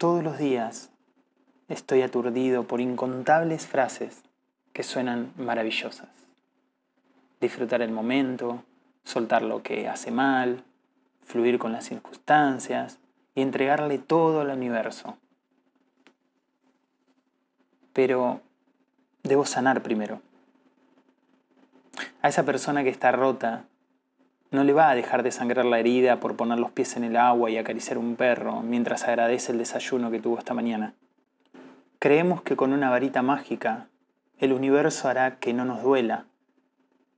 Todos los días estoy aturdido por incontables frases que suenan maravillosas. Disfrutar el momento, soltar lo que hace mal, fluir con las circunstancias y entregarle todo al universo. Pero debo sanar primero. A esa persona que está rota, no le va a dejar de sangrar la herida por poner los pies en el agua y acariciar un perro mientras agradece el desayuno que tuvo esta mañana. Creemos que con una varita mágica el universo hará que no nos duela,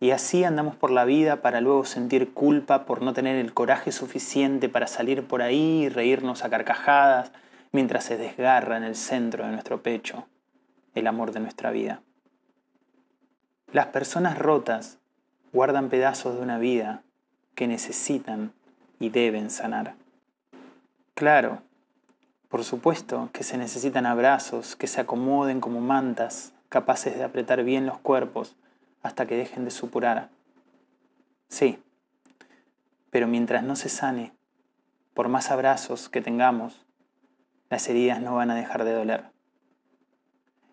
y así andamos por la vida para luego sentir culpa por no tener el coraje suficiente para salir por ahí y reírnos a carcajadas mientras se desgarra en el centro de nuestro pecho el amor de nuestra vida. Las personas rotas guardan pedazos de una vida que necesitan y deben sanar. Claro, por supuesto que se necesitan abrazos que se acomoden como mantas capaces de apretar bien los cuerpos hasta que dejen de supurar. Sí, pero mientras no se sane, por más abrazos que tengamos, las heridas no van a dejar de doler.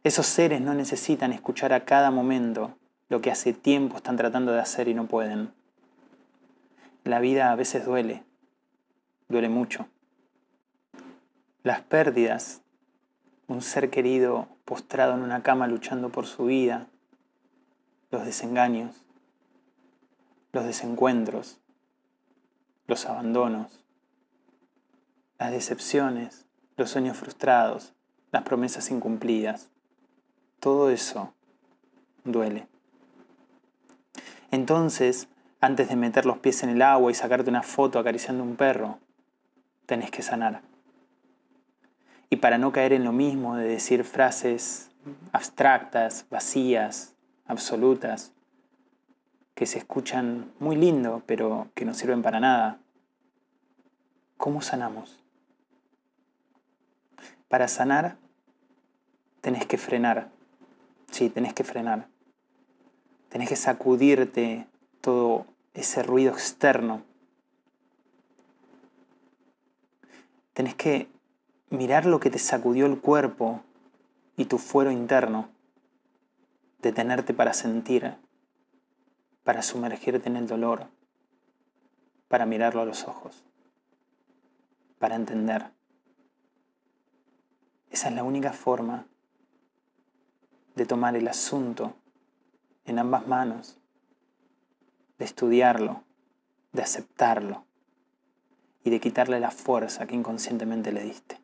Esos seres no necesitan escuchar a cada momento lo que hace tiempo están tratando de hacer y no pueden. La vida a veces duele, duele mucho. Las pérdidas, un ser querido postrado en una cama luchando por su vida, los desengaños, los desencuentros, los abandonos, las decepciones, los sueños frustrados, las promesas incumplidas. Todo eso duele. Entonces, antes de meter los pies en el agua y sacarte una foto acariciando un perro, tenés que sanar. Y para no caer en lo mismo de decir frases abstractas, vacías, absolutas, que se escuchan muy lindo, pero que no sirven para nada, ¿cómo sanamos? Para sanar, tenés que frenar. Sí, tenés que frenar. Tenés que sacudirte todo ese ruido externo. Tenés que mirar lo que te sacudió el cuerpo y tu fuero interno. Detenerte para sentir, para sumergirte en el dolor, para mirarlo a los ojos, para entender. Esa es la única forma de tomar el asunto en ambas manos de estudiarlo, de aceptarlo y de quitarle la fuerza que inconscientemente le diste.